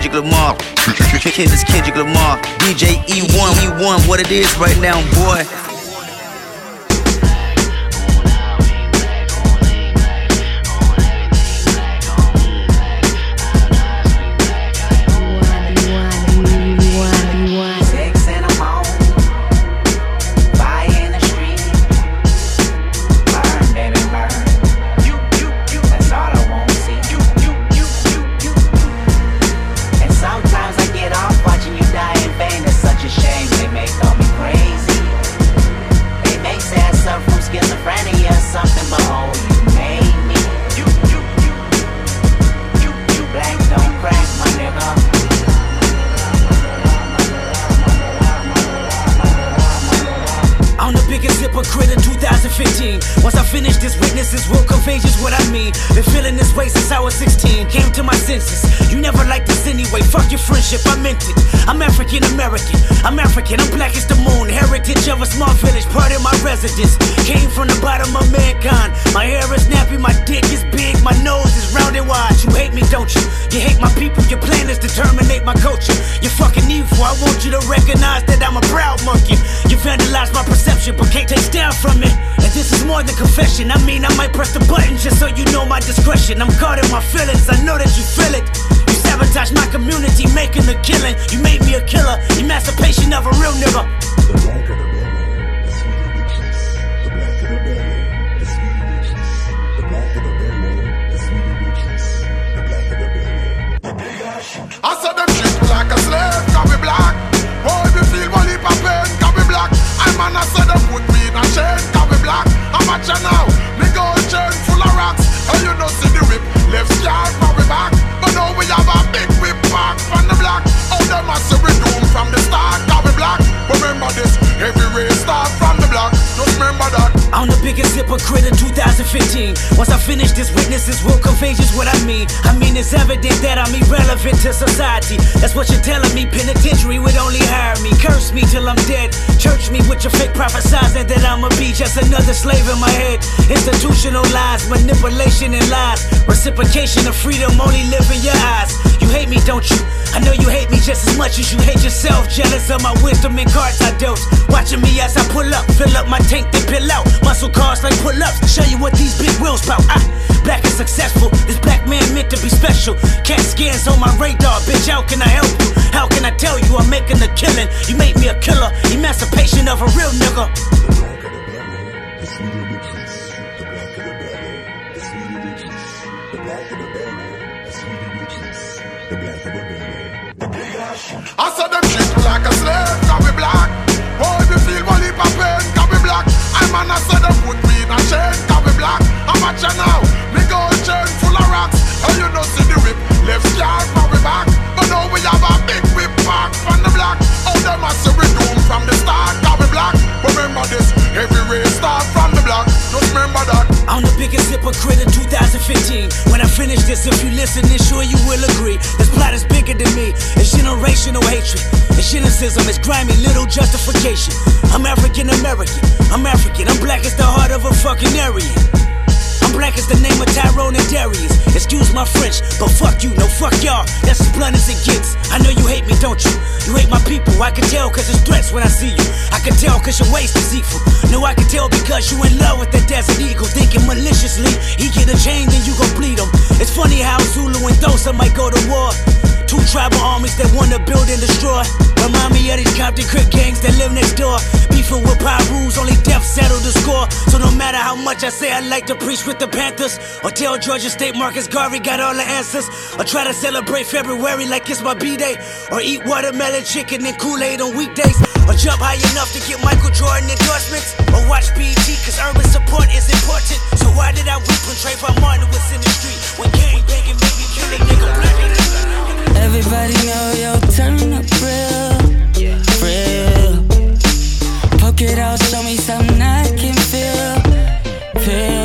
Kendrick Lamar. Kendrick Lamar. DJ E1, E1, what it is right now, boy. Witnesses will convey just what I mean. Been feeling this way since I was 16. Came to my senses. You never liked this anyway. Fuck your friendship, I meant it. I'm African American. I'm African, I'm black as the moon. Heritage of a small village, part of my residence. Came from the bottom of mankind. My hair is nappy, my dick is big, my nose is round and wide. You hate me, don't you? You hate my people, your plan is to terminate my culture. You're fucking evil, I want you to recognize that I'm a proud monkey. You vandalized my perception, but can't take down from it. And this is more than confession, I'm mean I might press the button just so you know my discretion. I'm guarding my feelings, I know that you feel it. You sabotage my community, making a killing. You made me a killer, emancipation of a real nigga. The black of the belly, the sweet the black of the belly, the sweet the black of the belly, the sweet the black of the belly. I saw them shit like a slave, cause be black. Boy, we feel one heap of pain, cause be black. I'm an I said put me in a chain, cause we block. How much I now? Me go turn full of rocks. And you know see the whip. Left scarf for we back. But now we have a big whip back from the block. Oh, them must biggest hypocrite in 2015. Once I finish this, witnesses will convey just what I mean. I mean, it's evident that I'm irrelevant to society. That's what you're telling me. Penitentiary would only hire me. Curse me till I'm dead. Church me with your fake prophesizing that I'ma be just another slave in my head. Institutional lies, manipulation and lies. Reciprocation of freedom only live in your eyes. You hate me, don't you? I know you hate me just as much as you hate yourself. Jealous of my wisdom and cards I dealt. Watching me as I pull up, fill up my tank, then pill out. Muscle cars like pull ups. Show you what these big wheels bout. I, black and successful. This black man meant to be special. Cat scans on my radar, bitch. How can I help you? How can I tell you I'm making a killing? You made me a killer. Emancipation of a real nigga. I saw them shit like a slave, now we black. Boy, we feel man I said them put me in a chain Cause we black, I'm Me chain full of rocks. You know see the whip. Left yard for we back. But now we have a big whip from the block. Oh, them say we from the start we black, but remember this Every race start from the block. Just remember that. I'm the biggest hypocrite in 2015 When I finish this, if you listen then sure you will agree. This plot is bigger than me. It's generational hatred. It's cynicism, it's grimy little justification. I'm African American. I'm African. I'm black as the heart of a fucking Aryan. I'm black as the name of Tyrone and Darius. Excuse my French, but fuck you, no fuck y'all. That's as blunt as it gets. I know you hate me, don't you? You hate my people, I can tell cause it's threats when I see you. I can tell cause your waist is equal. No, I can tell because you in love with that desert eagle. Thinking maliciously, he get a chain, then you gon' bleed him. It's funny how Zulu and Xhosa might go to war. Two tribal armies that wanna build and destroy. Remind me of these Compton Crip gangs that live next door. Beefing with Pirus, only death settled the score. So no matter how much I say I like to preach with the Panthers, or tell Georgia State Marcus Garvey got all the answers, or try to celebrate February like it's my B day, or eat watermelon chicken and Kool Aid on weekdays, or jump high enough to get Michael Jordan endorsements, or watch BET cause urban support is important. So why did I weep when Trayvon Martin was in the street? When gang banging made me kill a nigga black Everybody know yo, turn up real, real. Poke it out, show me something I can feel, feel.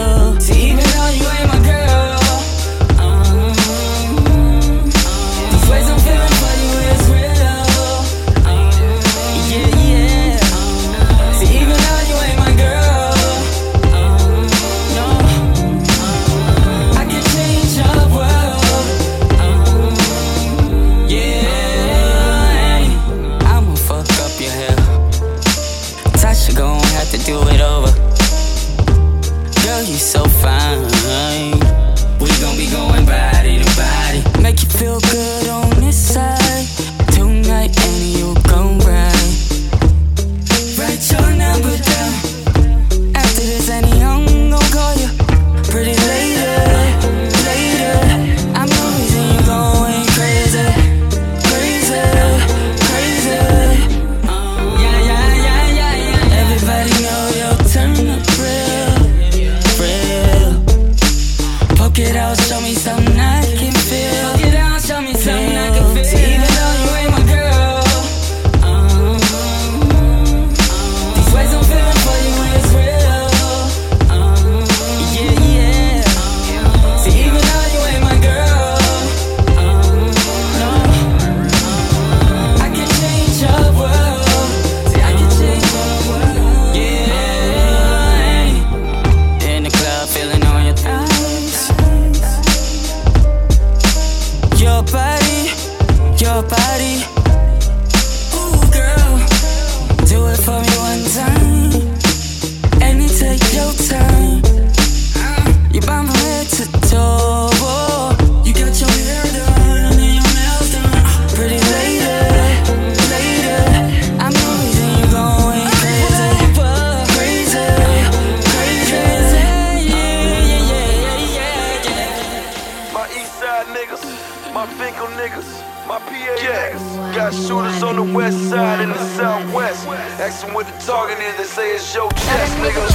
What is, they say it's your chest, nigga.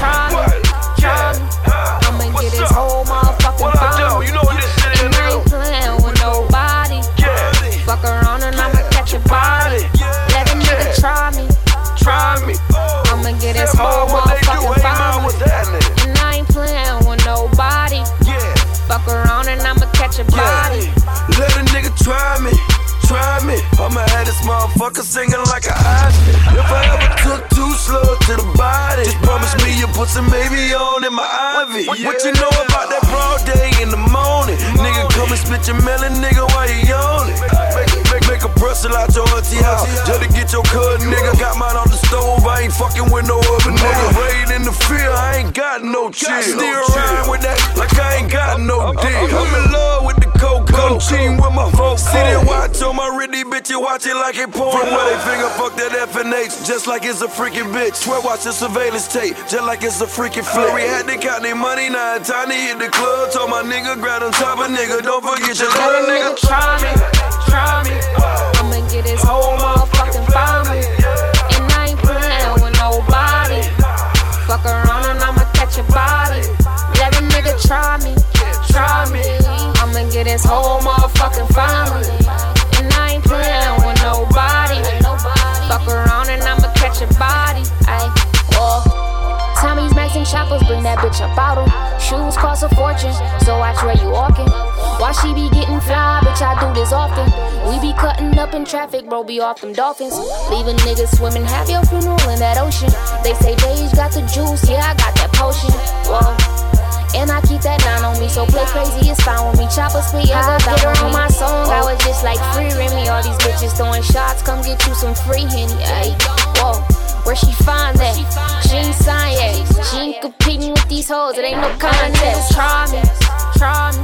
Split your melon, nigga, while you yawning. Make, make, make a pretzel out your auntie house just to get your cut, nigga. Got mine on the stove, I ain't fucking with no other nigga. Raid in the field, I ain't got no chill. Still ride with that like I ain't got no deal. I'm in love with the cocoa, team with my folks. See that watch on my Ridley bitch, you watch it like it porn. From where they finger fuck that F and H, just like it's a freaking bitch. Swear watch the surveillance tape, just like it's a freaking flick. We had to count their money, now time to hit the club. Told my nigga, grab on top of nigga, don't forget your Let a nigga nigga. try me, try me. I'ma get his whole motherfucking family. And I ain't playing with nobody. Fuck around and I'ma catch a body. Let a nigga try me, try me. I'ma get his whole motherfucking family. And I ain't playing with nobody. Fuck around and I'ma catch a body. Ay, whoa. Tommy's Max and choppers bring that bitch out 'em. Shoes cost a fortune, so watch where you walking. Why she be getting fly, bitch? I do this often. We be cutting up in traffic, bro, be off them dolphins. Leaving niggas swimming, have your funeral in that ocean. They say Beige got the juice, yeah, I got that potion. Whoa. And I keep that nine on me, so play crazy, it's fine with me. Chopper spit, yeah, I get her on my song. I was just like free Remy, all these bitches throwing shots. Come get you some free Henny, ayy. Whoa. Where she find that? She ain't signed yet. She ain't competing with these hoes. It ain't no contest. Try me, try me.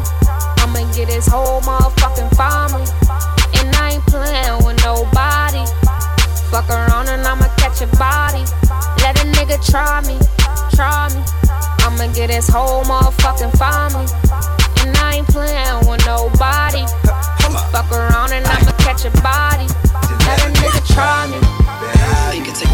I'ma get his whole motherfucking family. And I ain't playing with nobody. Fuck around and I'ma catch a body. Let a nigga try me, try me. I'ma get his whole motherfucking family. And I ain't playing with nobody. Fuck around and I'ma catch a body. Let a nigga try me. A game. Walked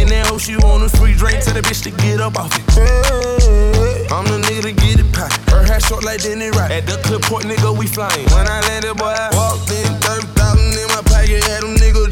In that hoe, she want a free drink, tell the bitch to get up off it. I'm the nigga to get it poppin'. Her hair short like Denny Rock. At the clip point, nigga, we flyin'. When I landed, boy, I walked in 30,000 in my pocket, had them niggas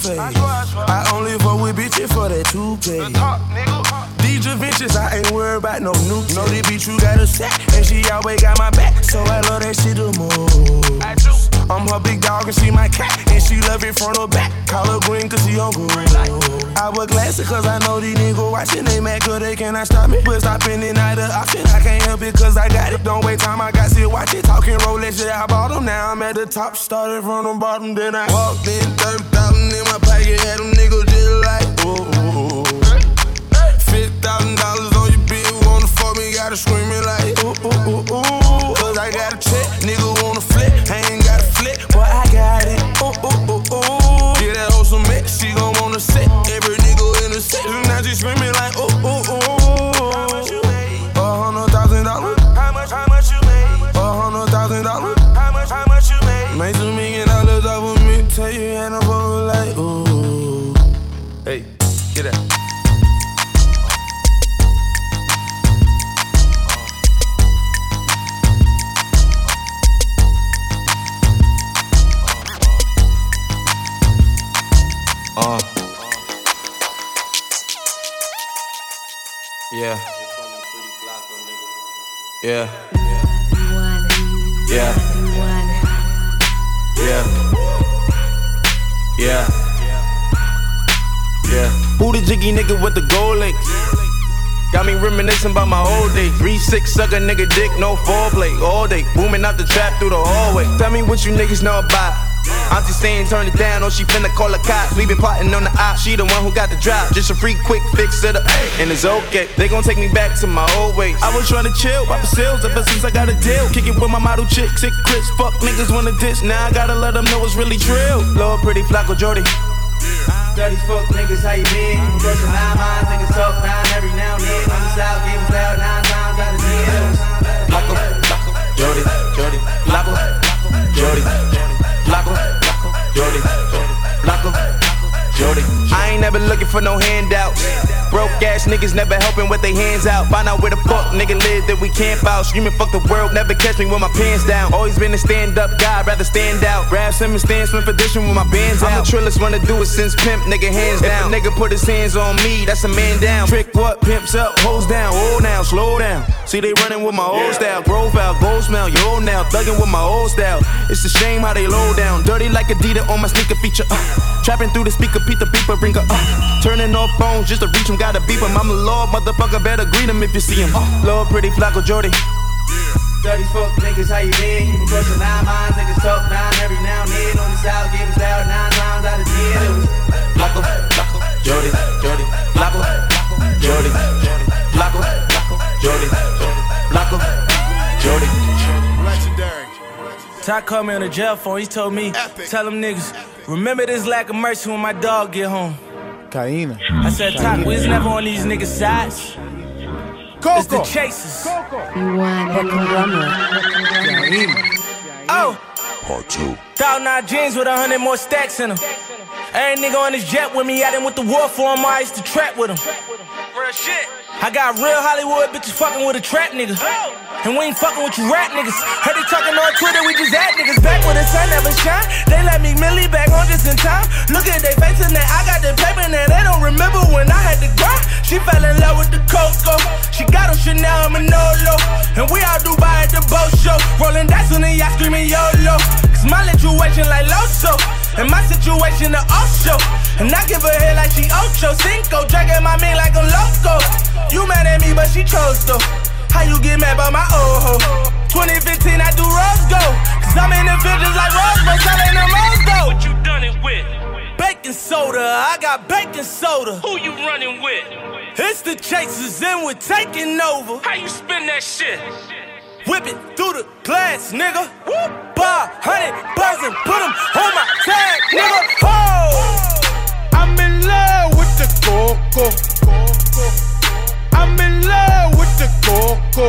faced. I only fuck with bitches for that two pay. These adventures, I ain't worried about no new. Know this bitch, you got a set, and she always got my back. So I love that shit the most. I'm her big dog and she my cat, and she love it front or back. Call her green cause she on good. I wear glasses cause I know these niggas watching. They mad cause they cannot stop me. But stopping it not an option. I can't whip, don't wait time. I got to watch it. Talking Rolex, yeah, I bought them. Now I'm at the top. Started from the bottom, then I walked in. 30,000 in my pocket. Had them niggas just like, ooh. $50,000 on your bill. Wanna fuck me, gotta scream it like, ooh, ooh, ooh, ooh. Uh. Yeah. Yeah. Yeah. Yeah. Yeah. Yeah. Booty jiggy nigga with the gold links. Got me reminiscing about my old days. Three six sucker nigga dick, no foreplay. All day, booming out the trap through the hallway. Tell me what you niggas know about. Auntie saying turn it down, or she finna call the cops. We been plotting on the op, she the one who got the drop. Just a free quick fix it up, and it's okay. They gon' take me back to my old ways. I was trying to chill, pop sales ever since I got a deal. Kick it with my model chick, sick Chris. Fuck niggas wanna diss, now I gotta let them know it's really trill. Lord, pretty Flacko Jodye. Dirty fuck niggas, how you been? Brush nine minds, niggas talk nine every now and then. On the south, give us loud nine times out of ten. Flacko, Jodye, Jodye, Jodye, never looking for no handouts. Broke ass niggas never helping with their hands out. Find out where the fuck nigga live that we camp out. Screaming fuck the world, never catch me with my pants down. Always been a stand up guy, rather stand out. Grab some and stand swim for dishing with my bands out. I'm the trillest one to do it since pimp, nigga hands down. If a nigga put his hands on me, that's a man down. Trick what? Pimps up, hoes down. Hold now, slow down. See they running with my old style. Profile, gold smell, yo now. Thugging with my old style. It's a shame how they low down. Dirty like Adidas on my sneaker feature. Uh. Trapping through the speaker, Pete the beeper, bring her uh. Turning off phones just to reach him, gotta beep him. I'm the Lord, motherfucker, better greet him if you see him. Uh. Lord, pretty Flacko Jodye. Dirty fuck niggas, how you been? You been pushing nine minds, niggas talk nine every now and then. On the south, give us loud nine times out of ten. It was Flacko, Flacko, Jodye, Jodye, Flacko, Jodye, Flacko, Jodye, Flacko, Jodye. Legendary. Ty called me on the jail phone. He told me, tell them niggas, remember this lack of mercy when my dog get home. Kaina. I said, Ty, we was never on these niggas' sides. It's the Coco. chasers. Kaina. Oh. Part two. Thousand nine jeans with a hundred more stacks in them. Every nigga on this jet with me, at him with the war for him. I used to trap with him. Real shit. I got real Hollywood bitches fucking with a trap nigga. And we ain't fucking with you rap niggas. Heard they talking on Twitter, we just at niggas. Back where the sun never shine. They let me Millie back on just in time. Look at they face and that I got the paper and they don't remember when I had the grind. She fell in love with the Coco. She got on Chanel Manolo. And we all Dubai at the boat show. Rolling dice on the yacht screaming YOLO. Cause my situation like Loso. And my situation a Osho. And I give her head like she Ocho. Cinco. Dragging my meat like a she chose though. How you get mad by my old hoe? 2015, I do rose go. Cause I'm in the villages like Rose, but selling the rose go. What you done it with? Baking soda, I got baking soda. Who you running with? It's the chasers and we're taking over. How you spin that shit? Whip it through the glass, nigga. Whoop, bar, hundred bucks and put them on my tag, nigga. Oh! I'm in love with the coco. Love with the coco.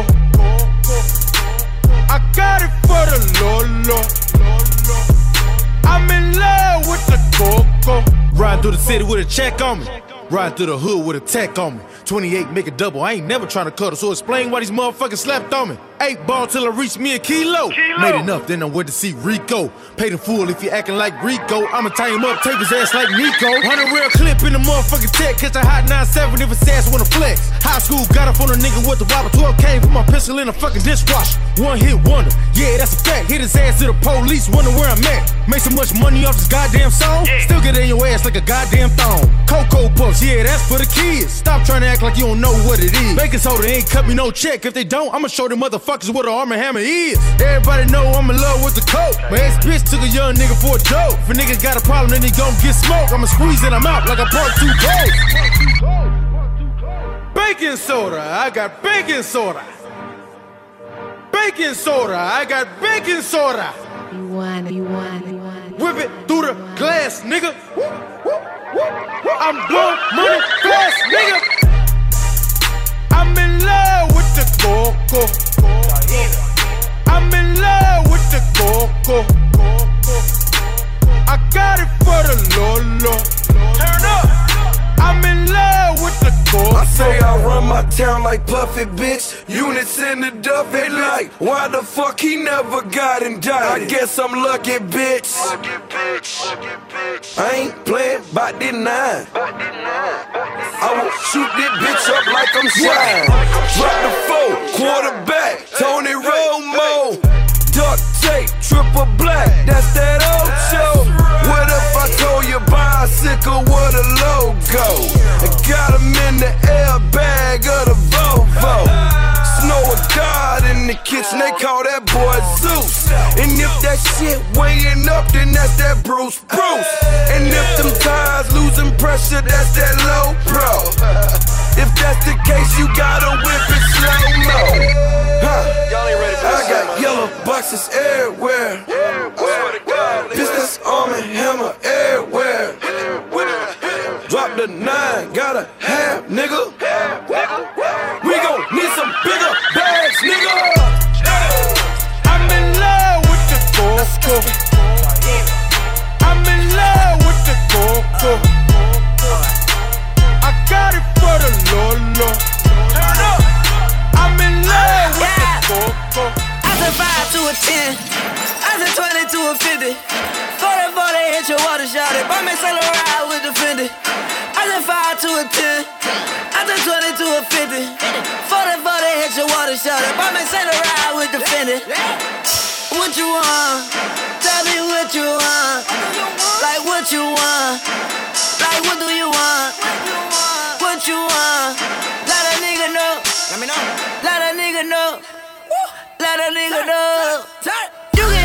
I got it for the Lolo. I'm in love with the coco. Ride through the city with a check on me. Ride through the hood with a tech on me. 28 make a double. I ain't never trying to cut her, so explain why these motherfuckers slapped on me. Eight ball till I reach me a kilo. Made enough, then I went to see Rico. Paid in full if you acting like Rico. I'ma tie him up, tape his ass like Nico. 100 real clip in the motherfucking tech. Catch a hot 9-7 if his ass wanna flex. High school got up on a nigga with the wobble. 12 came from my pistol in a fucking dishwasher. One hit wonder. Yeah, that's a fact. Hit his ass to the police, wonder where I'm at. Make so much money off this goddamn song. Still get in your ass like a goddamn thong. Cocoa puffs, Yeah, that's for the kids. Stop trying to act like you don't know what it is. Baking soda ain't cut me no check. If they don't, I'ma show them motherfuckers what an arm and hammer is. Everybody know I'm in love with the coke. My ex bitch took a young nigga for a joke. If a nigga got a problem, then he gon' get smoked. I'ma squeeze it, I'm out like a part two coke. Baking soda, I got baking soda. Baking soda, I got baking soda. You want it, you want it, you want it. Whip it through the glass, nigga. I'm blowing money fast, nigga. I'm in love with the coco. I'm in love with the coco. Run my town like Puffy, bitch. Units in the duff, they like, why the fuck he never got indicted? I guess I'm lucky, bitch. I ain't playing by the nine. I will shoot this bitch up like I'm shine. Drop the four, quarterback, Tony Romo. Duct tape, triple black, that's that old show. If I told you bicycle with a logo? I got him in the airbag of the Volvo. Snow a god in the kitchen, they call that boy Zeus. And if that shit weighing up, then that's that Bruce Bruce. And if them tires losing pressure, that's that low pro. If that's the case, you gotta whip it slow mo. Huh. I got yellow boxes everywhere. Business arm and hammer the nine, got a half, nigga. 20 to a 50. 40 40 hit your water shot it. Buy me sell a ride with the Fendi. What you want? Tell me what you want. Like what you want. Like what do you want? What you want? Let a nigga know. Let me know. Let a nigga know. Let a nigga know. You can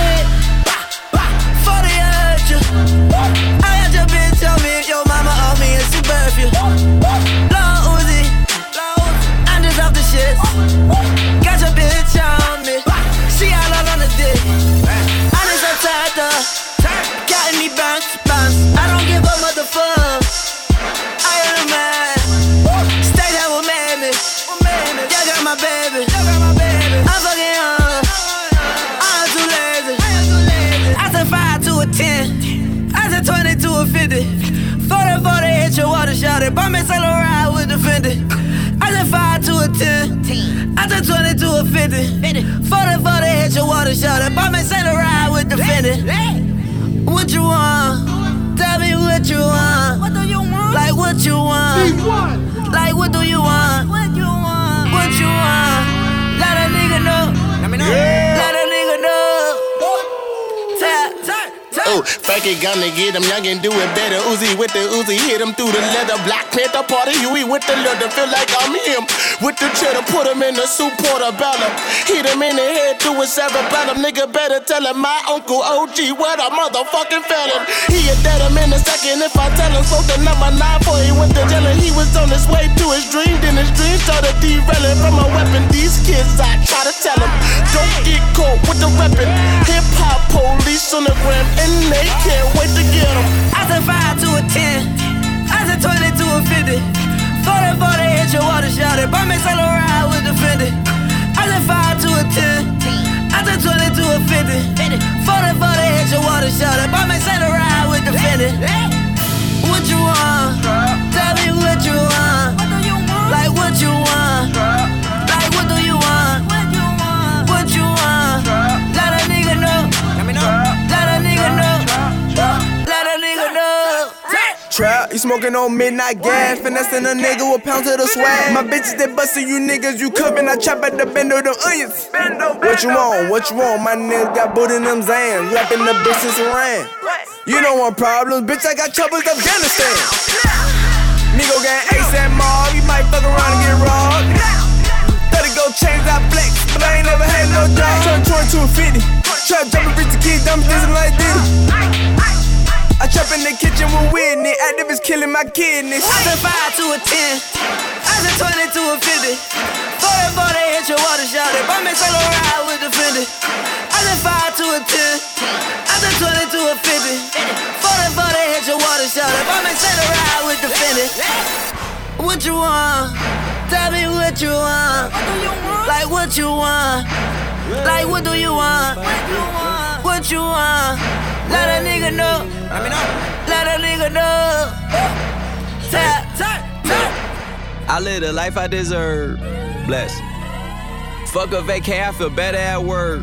ride with the Fendi. I said 5 to a 10. I said 20 to a 50. 40 40 hit your water shot it. Buy me sell a ride with the Fendi. What you want? Tell me what you want. What do you want? Like what you want? Like what do you want? Oh, Frankie gonna get him young and do it better. Uzi with the Uzi, hit him through the leather. Black Panther party, Huey with the leather. Feel like I'm him. With the cheddar, put him in the soup portobello. Hit him in the head through his cerebellum. Nigga better tell him my uncle OG, what a motherfucking felon. He a dead him in a second if I tell him. So the number nine for he went to jail he was on his way to his dream. Then his dream started derailing from a weapon. These kids, I try to tell him, don't get caught with the weapon. Hip hop police on the gram and they can't wait to get him. I said 5 to a 10. I said 20 to a 50. 40 40 hit your water shot it. Sell a ride with the Fendi. I said 5 to a 10. I said 20 to a 50. Smoking on midnight gas, finessing a nigga with pounds of the swag. My bitches they bustin' you niggas, you cubbin', I chop at the bend of them onions. What you want? What you want? My niggas got boot in them Zans, lapping the bitches around. You don't want problems, bitch. I got troubles, Afghanistan. Nigga ace ASAP mob, you might fuck around and get robbed. 30 go chains, I flex, but I ain't never had no job. Turn 22 and 50. Try to jump and reach the kid, dumb this like this. I trap in the kitchen with Whitney. Actavis killing my kidneys. I said 5 to a 10. I said 20 to a 50. 40 before they hit your water shot. They brought me solo ride with the Fendi. I said 5 to a 10. I said 20 to a 50. 40 before they hit your water shot. They brought me solo ride with the Fendi. What you want? Tell me what you want. Like what you want. Like what do you want? What you want? Let a nigga know. Let me know. Let a nigga know. Tap, tap, tap. I live the life I deserve. Bless. Fuck a vacay, I feel better at work.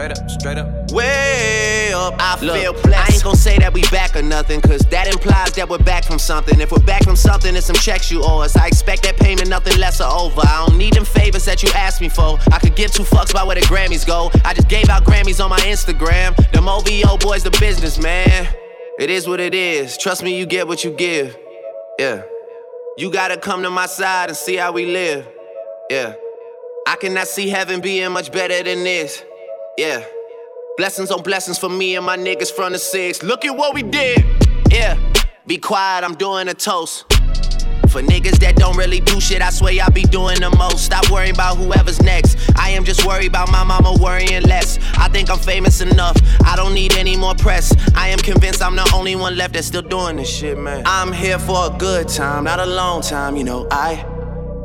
Straight up, straight up. Way up, I Look, feel blessed. I ain't gon' say that we back or nothing, cause that implies that we're back from something. If we're back from something, it's some checks you owe us. I expect that payment, nothing less or over. I don't need them favors that you asked me for. I could give two fucks about where the Grammys go. I just gave out Grammys on my Instagram. Them OVO boys, the business, man. It is what it is. Trust me, you get what you give. Yeah. You gotta come to my side and see how we live. Yeah. I cannot see heaven being much better than this. Yeah. Blessings on blessings for me and my niggas from the six. Look at what we did. Yeah. Be quiet, I'm doing a toast. For niggas that don't really do shit, I swear I be doing the most. Stop worrying about whoever's next. I am just worried about my mama worrying less. I think I'm famous enough. I don't need any more press. I am convinced I'm the only one left that's still doing this shit, man. I'm here for a good time, not a long time, you know. I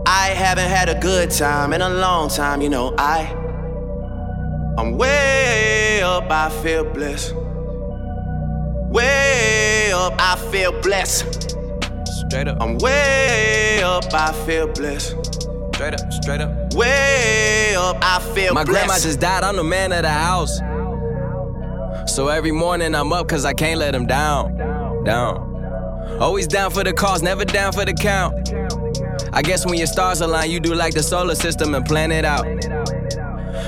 I haven't had a good time in a long time, you know. I I'm way up, I feel blessed. Way up, I feel blessed. Straight up. I'm way up, I feel blessed. Straight up, straight up. Way up, I feel My blessed. grandma just died, I'm the man of the house. So every morning I'm up cause I can't let him down. Down. Always down for the cause, never down for the count. I guess when your stars align, you do like the solar system and plan it out.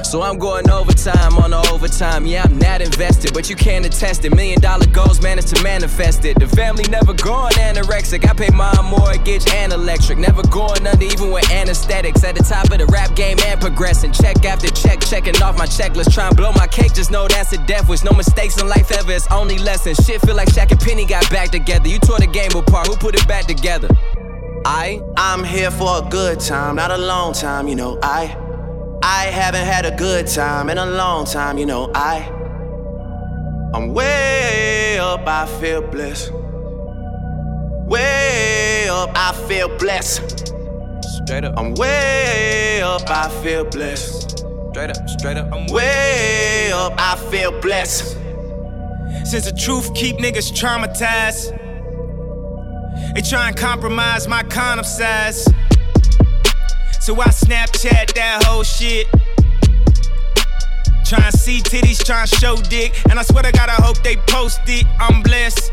So I'm going overtime on the overtime. Yeah, I'm not invested, but you can't attest it. Million dollar goals managed to manifest it. The family never going anorexic. I pay my mortgage and electric. Never going under, even with anesthetics. At the top of the rap game and progressing. Check after check, checking off my checklist. Try and blow my cake, just know that's a death wish. No mistakes in life ever, it's only lessons. Shit feel like Shaq and Penny got back together. You tore the game apart, who put it back together? I I'm here for a good time, not a long time, you know. I I haven't had a good time in a long time, you know. I I'm way up, I feel blessed. Way up, I feel blessed. Straight up. I'm way up, I feel blessed. Straight up, straight up. I'm way up, I feel blessed. Since the truth keep niggas traumatized. They try and compromise my condom size. So I Snapchat that whole shit. Tryna see titties, tryna show dick. And I swear to God, I hope they post it. I'm blessed.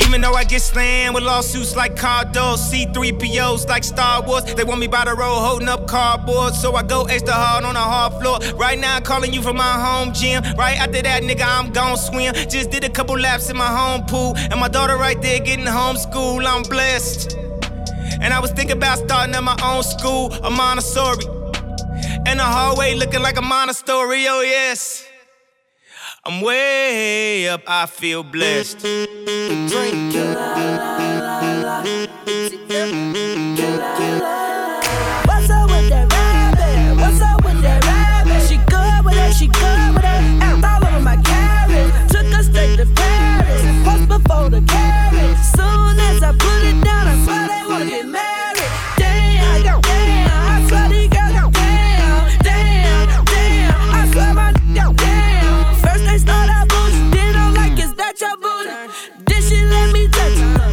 Even though I get slammed with lawsuits like Cardo, C3POs like Star Wars, they want me by the road holding up cardboard. So I go extra hard on the hard floor. Right now, I'm calling you from my home gym. Right after that, nigga, I'm gon' swim. Just did a couple laps in my home pool. And my daughter right there getting homeschool. I'm blessed. And I was thinking about starting at my own school, a Montessori. And the hallway looking like a monastery, oh yes. I'm way up, I feel blessed. Drink. What's up with that rabbit? What's up with that rabbit? She good with it, she good with my carriage. Took her straight to Paris. Post before the. Soon as I get married. Damn, damn, I damn, damn, damn. I my damn. First they start out then I'm like, is that your? Then she let me touch.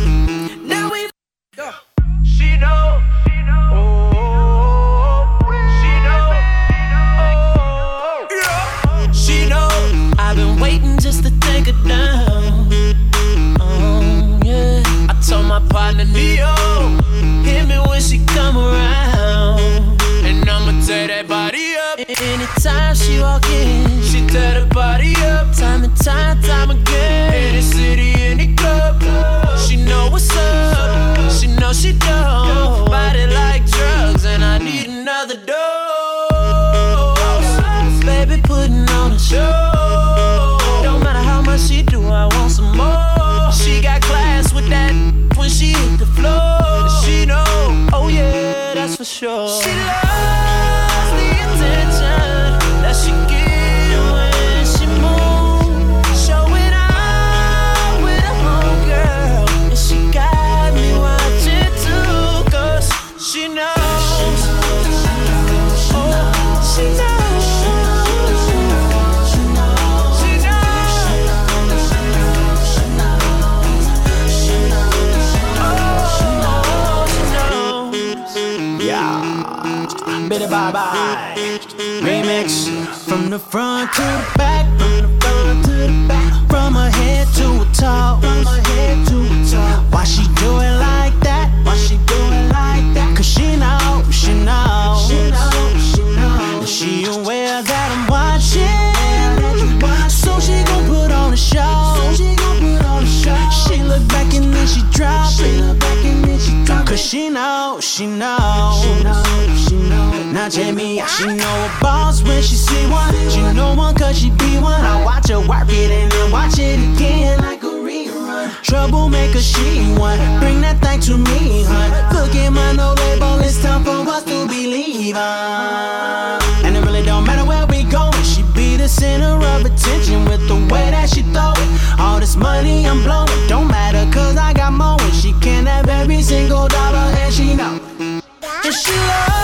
Bye. Remix from the front to the back, from the front to the back, from her head to her toe, from her head to her toe. Why she do it like that? Why she do it like that? Cause she know, she know, she know, she know. And she aware that I'm watching, so she gon' put on a show. So she gon' put on a show. She look back and then she drop it. Cause she know, she know, she know, she Jamie, she know a boss when she see one. She know one cause she be one. I watch her work it and then watch it again like a rerun. Troublemaker, she one. Bring that thing to me, hun. Look at my no label, it's time for us to believe on. And it really don't matter where we going. She be the center of attention with the way that she throw it. All this money I'm blowing, don't matter cause I got more. She can have every single dollar and she know. And she loves